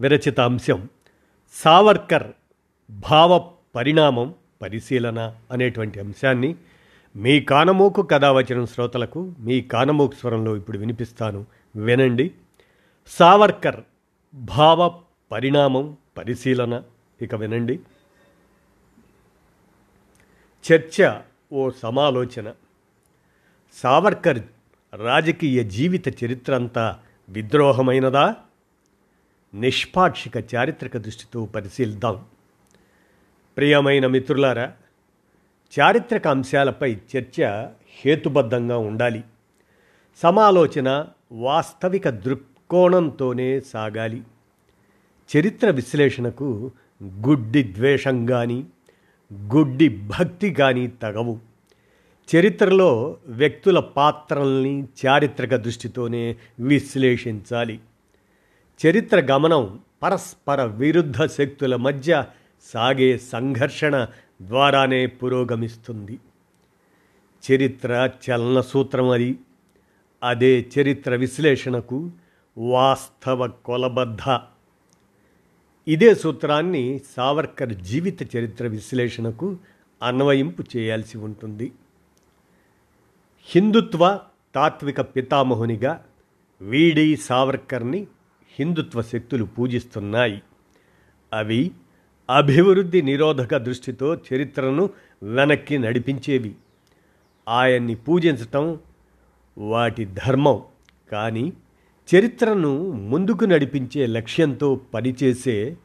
విరచిత అంశం సావర్కర్ భావ పరిణామం పరిశీలన అనేటువంటి అంశాన్ని మీ కానమోకు కథావచనం శ్రోతలకు మీ కానమోకు స్వరంలో ఇప్పుడు వినిపిస్తాను. వినండి. సావర్కర్ భావ పరిణామం పరిశీలన. ఇక వినండి. చర్చ ఓ సమాలోచన. సావర్కర్ రాజకీయ జీవిత చరిత్ర అంతా విద్రోహమైనదా? నిష్పాక్షిక చారిత్రక దృష్టితో పరిశీలిద్దాం. ప్రియమైన మిత్రులారా చారిత్రక అంశాలపై చర్చ హేతుబద్ధంగా ఉండాలి. సమాలోచన వాస్తవిక దృక్కోణంతోనే సాగాలి. చరిత్ర విశ్లేషణకు గుడ్డి ద్వేషం కానీ గుడ్డి భక్తి కానీ తగవు. చరిత్రలో వ్యక్తుల పాత్రల్ని చారిత్రక దృష్టితోనే విశ్లేషించాలి. చరిత్ర గమనం పరస్పర విరుద్ధ శక్తుల మధ్య సాగే సంఘర్షణ ద్వారానే పురోగమిస్తుంది. చరిత్ర చలన సూత్రం అది. అదే చరిత్ర విశ్లేషణకు వాస్తవ కొలబద్ధ. ఇదే సూత్రాన్ని సావర్కర్ జీవిత చరిత్ర విశ్లేషణకు అన్వయింపు చేయాల్సి ఉంటుంది. హిందుత్వ తాత్విక పితామహునిగా వీడి సావర్కర్ని హిందుత్వ శక్తులు పూజిస్తున్నాయి. అవి అభివృద్ధి నిరోధక దృష్టితో చరిత్రను వెనక్కి నడిపించేవి. ఆయన్ని పూజించటం వాటి ధర్మం. కానీ చరిత్రను ముందుకు నడిపించే లక్ష్యంతో పనిచేసే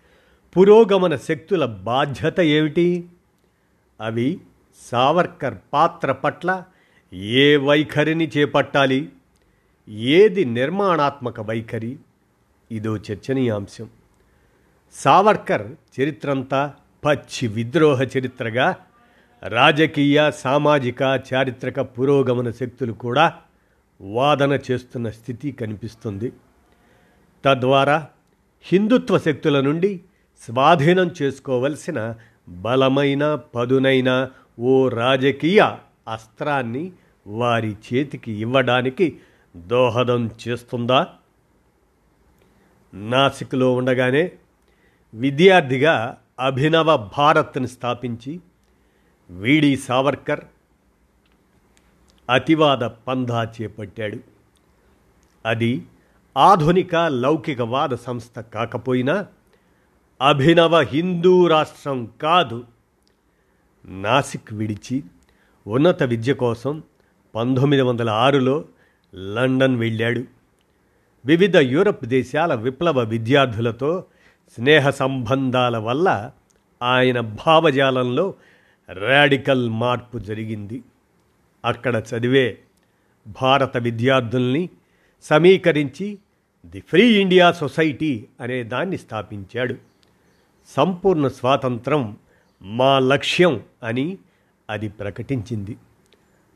పురోగమన శక్తుల బాధ్యత ఏమిటి? అవి సావర్కర్ పాత్ర పట్ల ఏ వైఖరిని చేపట్టాలి? ఏది నిర్మాణాత్మక వైఖరి? ఇదో చర్చనీయాంశం. సావర్కర్ చరిత్రంతా పచ్చి విద్రోహ చరిత్రగా రాజకీయ సామాజిక చారిత్రక పురోగమన శక్తులు కూడా వాదన చేస్తున్న స్థితి కనిపిస్తుంది. తద్వారా హిందుత్వ శక్తుల నుండి స్వాధీనం చేసుకోవలసిన బలమైన పదునైన ఓ రాజకీయ అస్త్రాన్ని వారి చేతికి ఇవ్వడానికి దోహదం చేస్తుందా? నాసిక్లో ఉండగానే విద్యార్థిగా అభినవ భారత్ని స్థాపించి వీడి సావర్కర్ అతివాద పంధా చేపట్టాడు. అది ఆధునిక లౌకికవాద సంస్థ కాకపోయినా అభినవ హిందూ రాష్ట్రం కాదు. నాసిక్ విడిచి ఉన్నత విద్య కోసం పంతొమ్మిది వందల ఆరులో లండన్ వెళ్ళాడు. వివిధ యూరప్ దేశాల విప్లవ విద్యార్థులతో స్నేహ సంబంధాల వల్ల ఆయన భావజాలంలో రాడికల్ మార్పు జరిగింది. అక్కడ చదివే భారత విద్యార్థుల్ని సమీకరించి ది ఫ్రీ ఇండియా సొసైటీ అనే దాన్ని స్థాపించాడు. సంపూర్ణ స్వాతంత్రం మా లక్ష్యం అని అది ప్రకటించింది.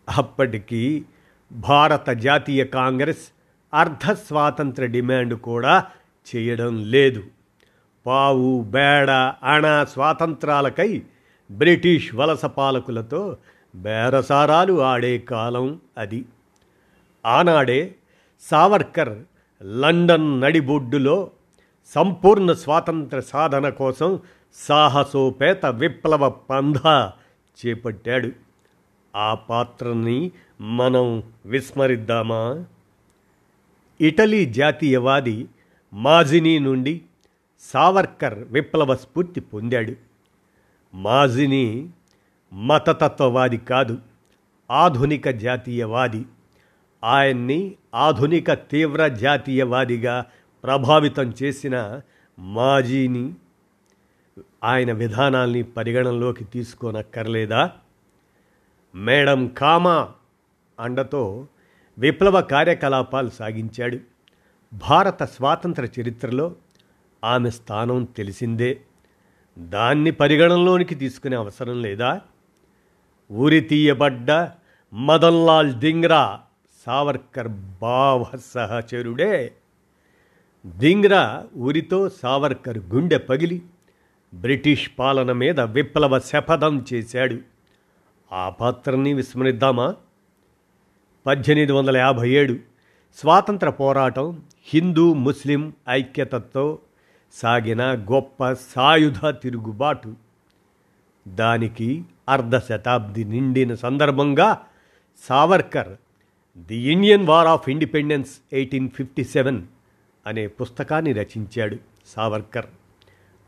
అప్పటికి భారత జాతీయ కాంగ్రెస్ అర్ధ స్వాతంత్ర డిమాండ్ కూడా చేయడం లేదు. పావు బేడ అణ స్వాతంత్రాలకై బ్రిటిష్ వలస పాలకులతో బేరసారాలు ఆడే కాలం అది. ఆనాడే సావర్కర్ లండన్ నడిబొడ్డులో సంపూర్ణ స్వాతంత్ర సాధన కోసం సాహసోపేత విప్లవ పంధ చేపట్టాడు. ఆ పాత్రని మనం విస్మరిద్దామా? ఇటలీ జాతీయవాది మాజినీ నుండి సావర్కర్ విప్లవ స్ఫూర్తి పొందాడు. మాజినీ మతతత్వవాది కాదు ఆధునిక జాతీయవాది. ఆయన్ని ఆధునిక తీవ్ర జాతీయవాదిగా ప్రభావితం చేసిన మాజీని ఆయన విధానాల్ని పరిగణనలోకి తీసుకోనక్కర్లేదా? మేడం కామా అండతో విప్లవ కార్యకలాపాలు సాగించాడు. భారత స్వాతంత్ర చరిత్రలో ఆమె స్థానం తెలిసిందే. దాన్ని పరిగణనలోనికి తీసుకునే అవసరం లేదా? ఊరి తీయబడ్డ మదన్లాల్ దింగ్రా సావర్కర్ భావ సహచరుడే దింగ్రా ఊరితో సావర్కర్ గుండె పగిలి బ్రిటిష్ పాలన మీద విప్లవ శపథం చేశాడు. ఆ పాత్రని విస్మరిద్దామా? పద్దెనిమిది వందల యాభై ఏడు స్వాతంత్ర పోరాటం హిందూ ముస్లిం ఐక్యతతో సాగిన గొప్ప సాయుధ తిరుగుబాటు. దానికి అర్ధ శతాబ్ది నిండిన సందర్భంగా Savarkar the Indian war of independence eighteen fifty seven అనే పుస్తకాన్ని రచించాడు సావర్కర్.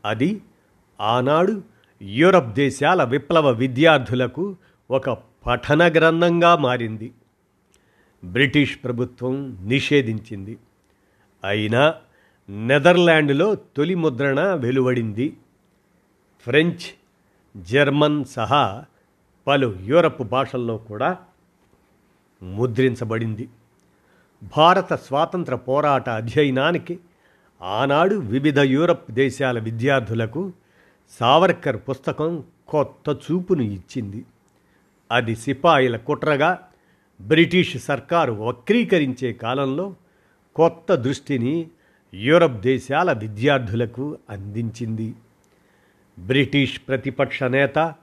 అది ఆనాడు యూరప్ దేశాల విప్లవ విద్యార్థులకు ఒక పఠన గ్రంథంగా మారింది. బ్రిటిష్ ప్రభుత్వం నిషేధించింది. అయినా నెదర్లాండ్లో తొలి ముద్రణ వెలువడింది. ఫ్రెంచ్ జర్మన్ సహా పలు యూరప్ భాషల్లో కూడా ముద్రించబడింది. భారత స్వాతంత్ర పోరాట అధ్యయనానికి ఆనాడు వివిధ యూరప్ దేశాల విద్యార్థులకు సావర్కర్ పుస్తకం కొత్త చూపును ఇచ్చింది. అది సిపాయిల కుట్రగా బ్రిటిష్ సర్కారు వక్రీకరించే కాలంలో కొత్త దృష్టిని యూరప్ దేశాల విద్యార్థులకు అందించింది. బ్రిటిష్ ప్రతిపక్ష నేత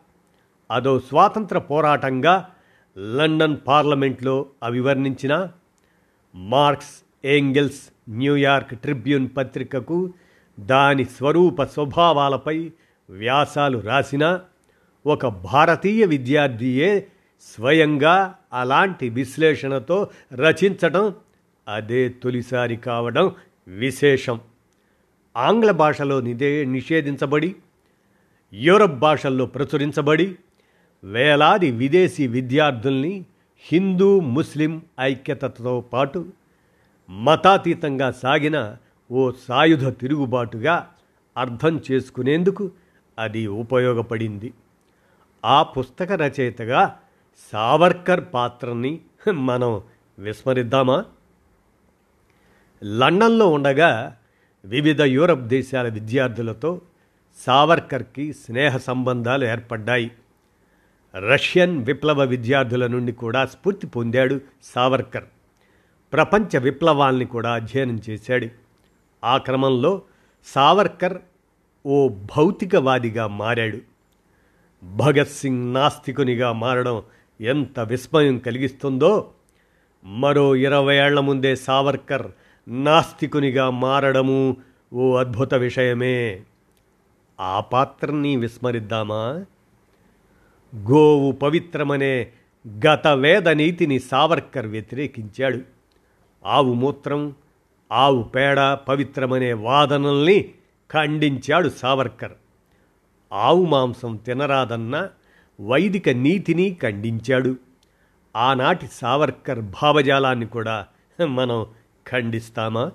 అదో స్వాతంత్ర పోరాటంగా లండన్ పార్లమెంట్లో అవివర్ణించిన Marx Engels New York Tribune పత్రికకు దాని స్వరూప స్వభావాలపై వ్యాసాలు రాసిన ఒక భారతీయ విద్యార్థియే స్వయంగా అలాంటి విశ్లేషణతో రచించటం అదే తొలిసారి కావడం విశేషం. ఆంగ్ల భాషలో నిదే నిషేధించబడి యూరప్ భాషల్లో ప్రచురించబడి వేలాది విదేశీ విద్యార్థుల్ని హిందూ ముస్లిం ఐక్యతతో పాటు మతాతీతంగా సాగిన ఓ సాయుధ తిరుగుబాటుగా అర్థం చేసుకునేందుకు అది ఉపయోగపడింది. ఆ పుస్తక రచయితగా సావర్కర్ పాత్రని మనం విస్మరిద్దామా? లండన్లో ఉండగా వివిధ యూరప్ దేశాల విద్యార్థులతో సావర్కర్కి స్నేహ సంబంధాలు ఏర్పడ్డాయి. రష్యన్ విప్లవ విద్యార్థుల నుండి కూడా స్ఫూర్తి పొందాడు సావర్కర్. ప్రపంచ విప్లవాల్ని కూడా అధ్యయనం చేశాడు. ఆ క్రమంలో సావర్కర్ ఓ భౌతికవాదిగా మారాడు. భగత్ సింగ్ నాస్తికునిగా మారడం ఎంత విస్మయం కలిగిస్తుందో. మరో ఇరవై ఏళ్ళ ముందే సావర్కర్ నాస్తికునిగా మారడము ఓ అద్భుత విషయమే. ఆ పాత్రని విస్మరిద్దామా? గోవు పవిత్రమనే గత వేద నీతిని సావర్కర్ వ్యతిరేకించాడు. ఆవు మూత్రం ఆవు పేడ పవిత్రమనే వాదనల్ని ఖండించాడు సావర్కర్. ఆవు మాంసం తినరాదన్న వైదిక నీతిని ఖండించాడు. ఆనాటి సావర్కర్ భావజాలాన్ని కూడా మనం ఖండిస్తామా?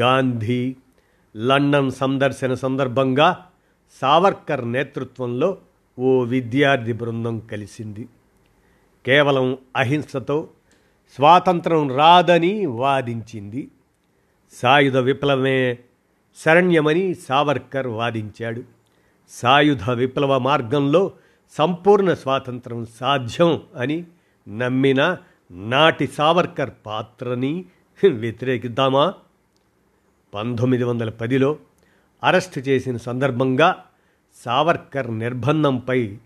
గాంధీ లండన్ సందర్శన సందర్భంగా సావర్కర్ నేతృత్వంలో ఓ విద్యార్థి బృందం కలిసింది. కేవలం అహింసతో స్వాతంత్రం రాదని వాదించింది. సాయుధ విప్లవమే శరణ్యమని సావర్కర్ వాదించాడు. సాయుధ విప్లవ మార్గంలో సంపూర్ణ స్వాతంత్రం సాధ్యం అని నమ్మిన నాటి సావర్కర్ పాత్రని వ్యతిరేకిద్దామా? పంతొమ్మిది వందల పదిలో అరెస్ట్ చేసిన సందర్భంగా సావర్కర్ నిర్బంధంపై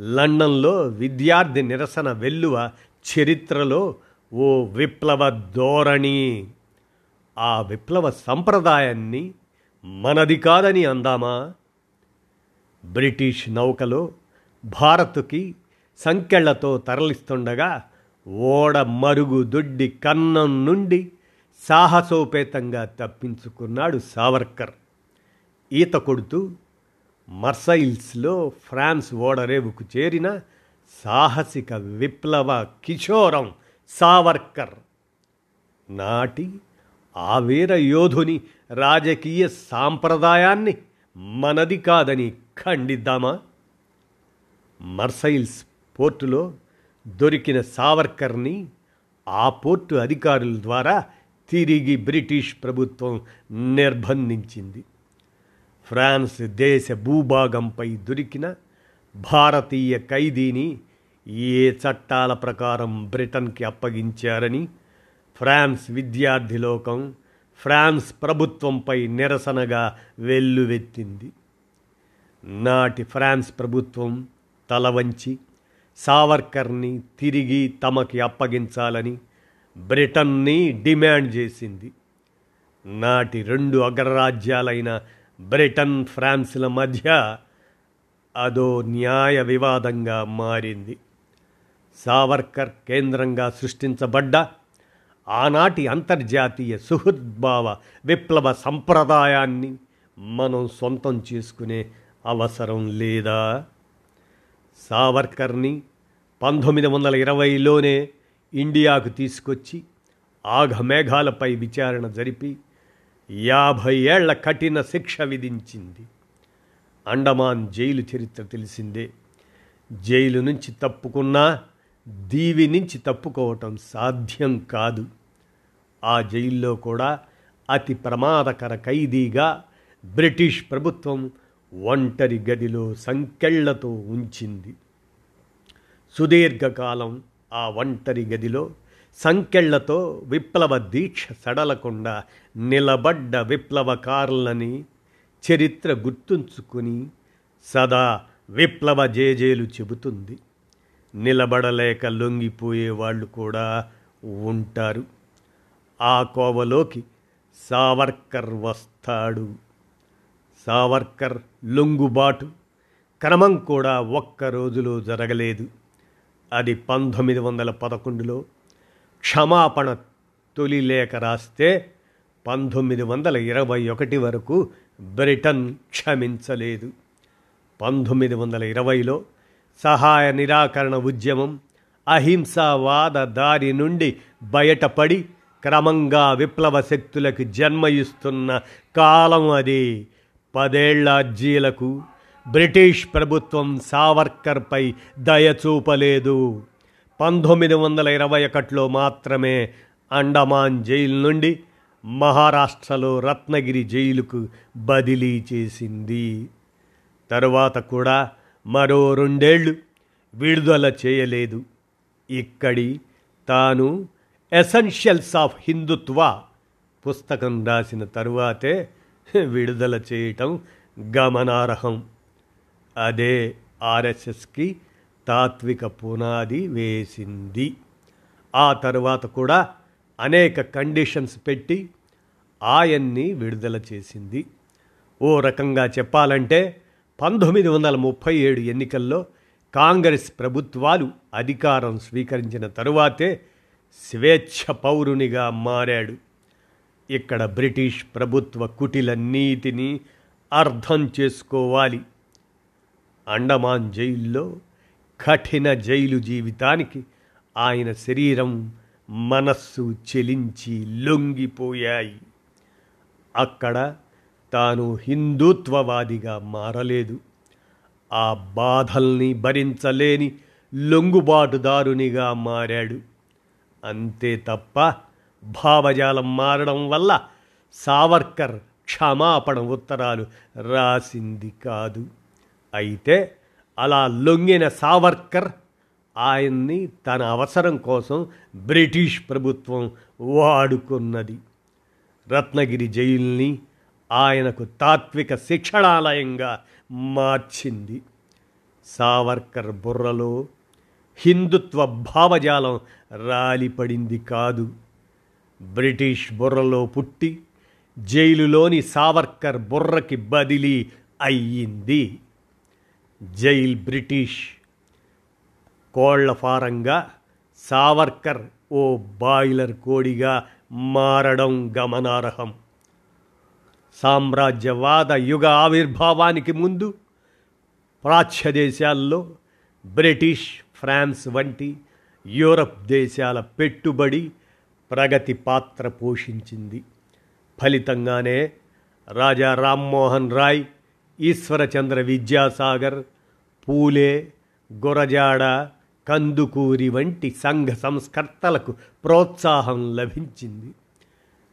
లండన్లో విద్యార్థి నిరసన వెల్లువ చరిత్రలో ఓ విప్లవ ధోరణి. ఆ విప్లవ సంప్రదాయాన్ని మనది కాదని అందామా? బ్రిటిష్ నౌకలో భారత్కి సంకెళ్ళతో తరలిస్తుండగా ఓడ మరుగు దొడ్డి కన్నం నుండి సాహసోపేతంగా తప్పించుకున్నాడు సావర్కర్. ఈత కొడుతూ మర్సైల్స్లో ఫ్రాన్స్ ఓడరేవుకు చేరిన సాహసిక విప్లవ కిషోరం సావర్కర్. నాటి ఆ వీర యోధుని రాజకీయ సాంప్రదాయాన్ని మనది కాదని ఖండిద్దామా? మర్సైల్స్ పోర్టులో దొరికిన సావర్కర్ని ఆ పోర్టు అధికారుల ద్వారా తిరిగి బ్రిటిష్ ప్రభుత్వం నిర్బంధించింది. ఫ్రాన్స్ దేశ భూభాగంపై దొరికిన భారతీయ ఖైదీని ఏ చట్టాల ప్రకారం బ్రిటన్కి అప్పగించారని ఫ్రాన్స్ విద్యార్థి లోకం ఫ్రాన్స్ ప్రభుత్వంపై నిరసనగా వెల్లువెత్తింది. నాటి ఫ్రాన్స్ ప్రభుత్వం తల వంచి సావర్కర్ని తిరిగి తమకి అప్పగించాలని బ్రిటన్ని డిమాండ్ చేసింది. నాటి రెండు అగ్రరాజ్యాలైన బ్రిటన్ ఫ్రాన్స్ల మధ్య అదో న్యాయ వివాదంగా మారింది. సావర్కర్ కేంద్రంగా సృష్టించబడ్డ ఆనాటి అంతర్జాతీయ సుహృద్భావ విప్లవ సంప్రదాయాన్ని మనం సొంతం చేసుకునే అవసరం లేదా? సావర్కర్ని పంతొమ్మిది వందల ఇరవైలోనే ఇండియాకు తీసుకొచ్చి ఆఘమేఘాలపై విచారణ జరిపి యాభై ఏళ్ళ కఠిన శిక్ష విధించింది. అండమాన్ జైలు చరిత్ర తెలిసిందే. జైలు నుంచి తప్పుకున్నా దీవి నుంచి తప్పుకోవటం సాధ్యం కాదు. ఆ జైల్లో కూడా అతి ప్రమాదకర ఖైదీగా బ్రిటిష్ ప్రభుత్వం ఒంటరి గదిలో సంకెళ్ళతో ఉంచింది. సుదీర్ఘకాలం ఆ ఒంటరి గదిలో సంకెళ్ళతో విప్లవ దీక్ష సడలకుండా నిలబడ్డ విప్లవకారులని చరిత్ర గుర్తుంచుకుని సదా విప్లవ జేజేలు చెబుతుంది. నిలబడలేక లొంగిపోయే వాళ్ళు కూడా ఉంటారు. ఆ కోవలోకి సావర్కర్ వస్తాడు. సావర్కర్ లొంగుబాటు. క్రమం కూడా ఒక్క రోజులో జరగలేదు. అది పంతొమ్మిది వందల పదకొండులో క్షమాపణ తొలి లేఖ రాస్తే పంతొమ్మిది వందల ఇరవై ఒకటి వరకు బ్రిటన్ క్షమించలేదు. పంతొమ్మిది వందల ఇరవైలో సహాయ నిరాకరణ ఉద్యమం అహింసావాద దారి నుండి బయటపడి క్రమంగా విప్లవ శక్తులకు జన్మ ఇస్తున్న కాలం అది. పదేళ్ళ అర్జీలకు బ్రిటిష్ ప్రభుత్వం సావర్కర్పై దయ చూపలేదు. పంతొమ్మిది వందల ఇరవై ఒకటిలో మాత్రమే అండమాన్ జైలు నుండి మహారాష్ట్రలో రత్నగిరి జైలుకు బదిలీ చేసింది. తరువాత కూడా మరో రెండేళ్ళు విడుదల చేయలేదు. ఇక్కడి తాను ఎసెన్షియల్స్ ఆఫ్ హిందుత్వ పుస్తకం రాసిన తరువాతే విడుదల చేయటం గమనార్హం. అదే ఆర్ఎస్ఎస్కి తాత్విక పునాది వేసింది. ఆ తరువాత కూడా అనేక కండిషన్స్ పెట్టి ఆయన్ని విడుదల చేసింది. ఓ రకంగా చెప్పాలంటే పంతొమ్మిది వందల ముప్పై ఏడు ఎన్నికల్లో కాంగ్రెస్ ప్రభుత్వాలు అధికారం స్వీకరించిన తరువాతే స్వేచ్ఛ పౌరునిగా మారాడు. ఇక్కడ బ్రిటిష్ ప్రభుత్వ కుటిల నీతిని అర్థం చేసుకోవాలి. అండమాన్ జైల్లో కఠిన జైలు జీవితానికి ఆయన శరీరం మనస్సు చెలించి లొంగిపోయాయి. అక్కడ తాను హిందుత్వవాదిగా మారలేదు. ఆ బాధల్ని భరించలేని లొంగుబాటుదారునిగా మారాడు. అంతే తప్ప భావజాలం మారడం వల్ల సావర్కర్ క్షమాపణ ఉత్తరాలు రాసింది కాదు. అయితే అలా లొంగిన సావర్కర్ ఆయన్ని తన అవసరం కోసం బ్రిటిష్ ప్రభుత్వం వాడుకున్నది. రత్నగిరి జైల్ని ఆయనకు తాత్విక శిక్షణాలయంగా మార్చింది. సావర్కర్ బుర్రలో హిందుత్వ భావజాలం రాలిపడింది కాదు. బ్రిటిష్ బుర్రలో పుట్టి జైలులోని సావర్కర్ బుర్రకి బదిలీ అయ్యింది. జైల్ బ్రిటిష్ కోళ్ళ ఫారంగా సావర్కర్ ఓ బాయిలర్ కోడిగా మారడం గమనార్హం. సామ్రాజ్యవాద యుగ ఆవిర్భావానికి ముందు ప్రాచ్య దేశాల్లో బ్రిటిష్ ఫ్రాన్స్ వంటి యూరప్ దేశాల పెట్టుబడి ప్రగతి పాత్ర పోషించింది. ఫలితంగానే రాజా రామ్మోహన్ రాయ్ ఈశ్వరచంద్ర విద్యాసాగర్ పూలే గురజాడ కందుకూరి వంటి సంఘ సంస్కర్తలకు ప్రోత్సాహం లభించింది.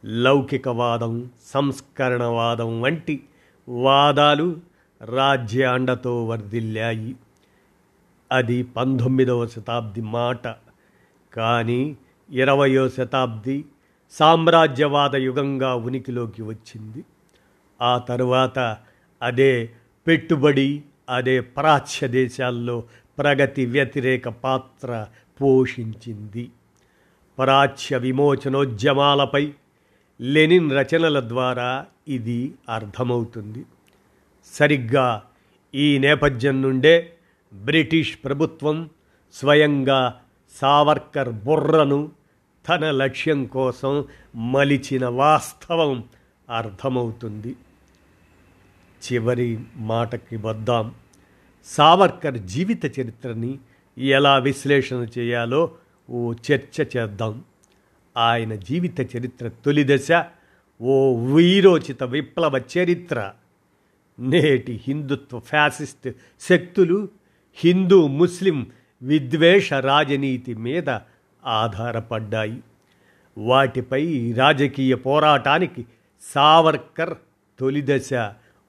లౌకికవాదం సంస్కరణవాదం వంటి వాదాలు రాజ్యాండతో వర్ధిల్లాయి. అది పంతొమ్మిదవ శతాబ్ది మాట. కానీ ఇరవయో శతాబ్ది సామ్రాజ్యవాద యుగంగా ఉనికిలోకి వచ్చింది. ఆ తరువాత అదే పెట్టుబడి అదే ప్రాచ్య దేశాల్లో ప్రగతి వ్యతిరేక పాత్ర పోషించింది. ప్రాచ్య విమోచనోద్యమాలపై లెనిన్ రచనల ద్వారా ఇది అర్థమవుతుంది. సరిగ్గా ఈ నేపథ్యం నుండే బ్రిటిష్ ప్రభుత్వం స్వయంగా సావర్కర్ బుర్రను తన లక్ష్యం కోసం మలిచిన వాస్తవం అర్థమవుతుంది. చివరి మాటకి వద్దాం. సావర్కర్ జీవిత చరిత్రని ఎలా విశ్లేషణ చేయాలో ఓ చర్చ చేద్దాం. ఆయన జీవిత చరిత్ర తొలి దశ ఓ వీరోచిత విప్లవ చరిత్ర. నేటి హిందుత్వ ఫ్యాసిస్ట్ శక్తులు హిందూ ముస్లిం విద్వేష రాజనీతి మీద ఆధారపడ్డాయి. వాటిపై రాజకీయ పోరాటానికి సావర్కర్ తొలిదశ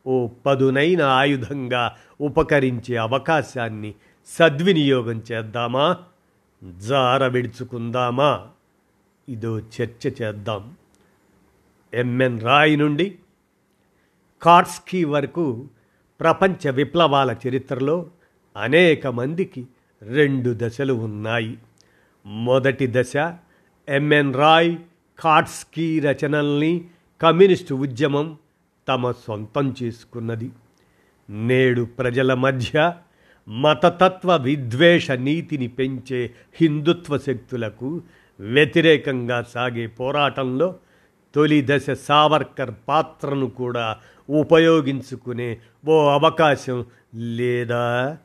ఓ పదునైన ఆయుధంగా ఉపకరించే అవకాశాన్ని సద్వినియోగం చేద్దామా? జార విడుచుకుందామా? ఇదో చర్చ చేద్దాం. ఎంఎన్ రాయ్ నుండి కార్స్కీ వరకు ప్రపంచ విప్లవాల చరిత్రలో అనేక మందికి రెండు దశలు ఉన్నాయి. మొదటి దశ ఎంఎన్ రాయ్ కాట్స్కీ రచనల్ని కమ్యూనిస్టు ఉద్యమం తమ సొంతం చేసుకున్నది. నేడు ప్రజల మధ్య మతతత్వ విద్వేష నీతిని పెంచే హిందుత్వ శక్తులకు వ్యతిరేకంగా సాగే పోరాటంలో తొలి దశ సావర్కర్ పాత్రను కూడా ఉపయోగించుకునే ఓ అవకాశం లేదా?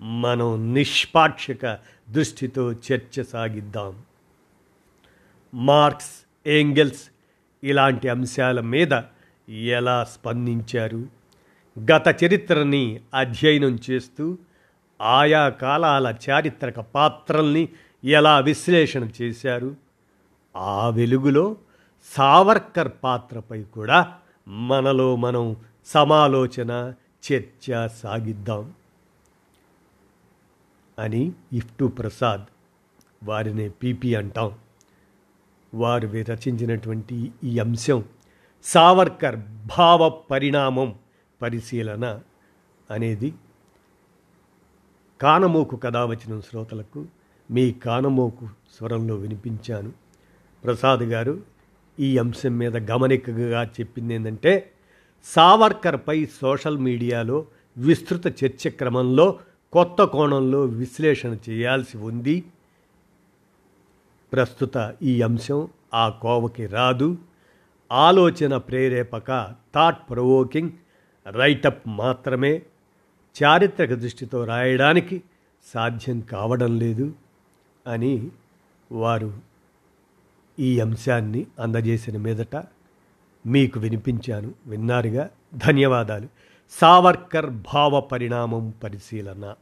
మనం నిష్పాక్షిక దృష్టితో చర్చ సాగిద్దాం. మార్క్స్ ఏంగెల్స్ ఇలాంటి అంశాల మీద ఎలా స్పందించారు? గత చరిత్రని అధ్యయనం చేస్తూ ఆయా కాలాల చారిత్రక పాత్రల్ని ఎలా విశ్లేషణ చేశారు? ఆ వెలుగులో సావర్కర్ పాత్రపై కూడా మనలో మనం సమాలోచన చర్చ సాగిద్దాం. అని ఇఫ్టు ప్రసాద్ వారిని పీపీ అంటాం. వారు రచించినటువంటి ఈ అంశం సావర్కర్ భావ పరిణామం పరిశీలన అనేది కానమోకు కథ వచ్చిన శ్రోతలకు మీ కానమోకు స్వరంలో వినిపించాను. ప్రసాద్ గారు ఈ అంశం మీద గమనికగా చెప్పింది ఏంటంటే సావర్కర్పై సోషల్ మీడియాలో విస్తృత చర్చ క్రమంలో కొత్త కోణంలో విశ్లేషణ చేయాల్సి ఉంది. ప్రస్తుత ఈ అంశం ఆ కోవకి రాదు. ఆలోచన ప్రేరేపక థాట్ ప్రొవోకింగ్ రైటప్ మాత్రమే. చారిత్రక దృష్టితో రాయడానికి సాధ్యం కావడం లేదు అని వారు ఈ అంశాన్ని అందజేసిన మీదట మీకు వినిపించాను. విన్నారుగా? ధన్యవాదాలు. సావర్కర్ భావ పరిణామం పరిశీలన.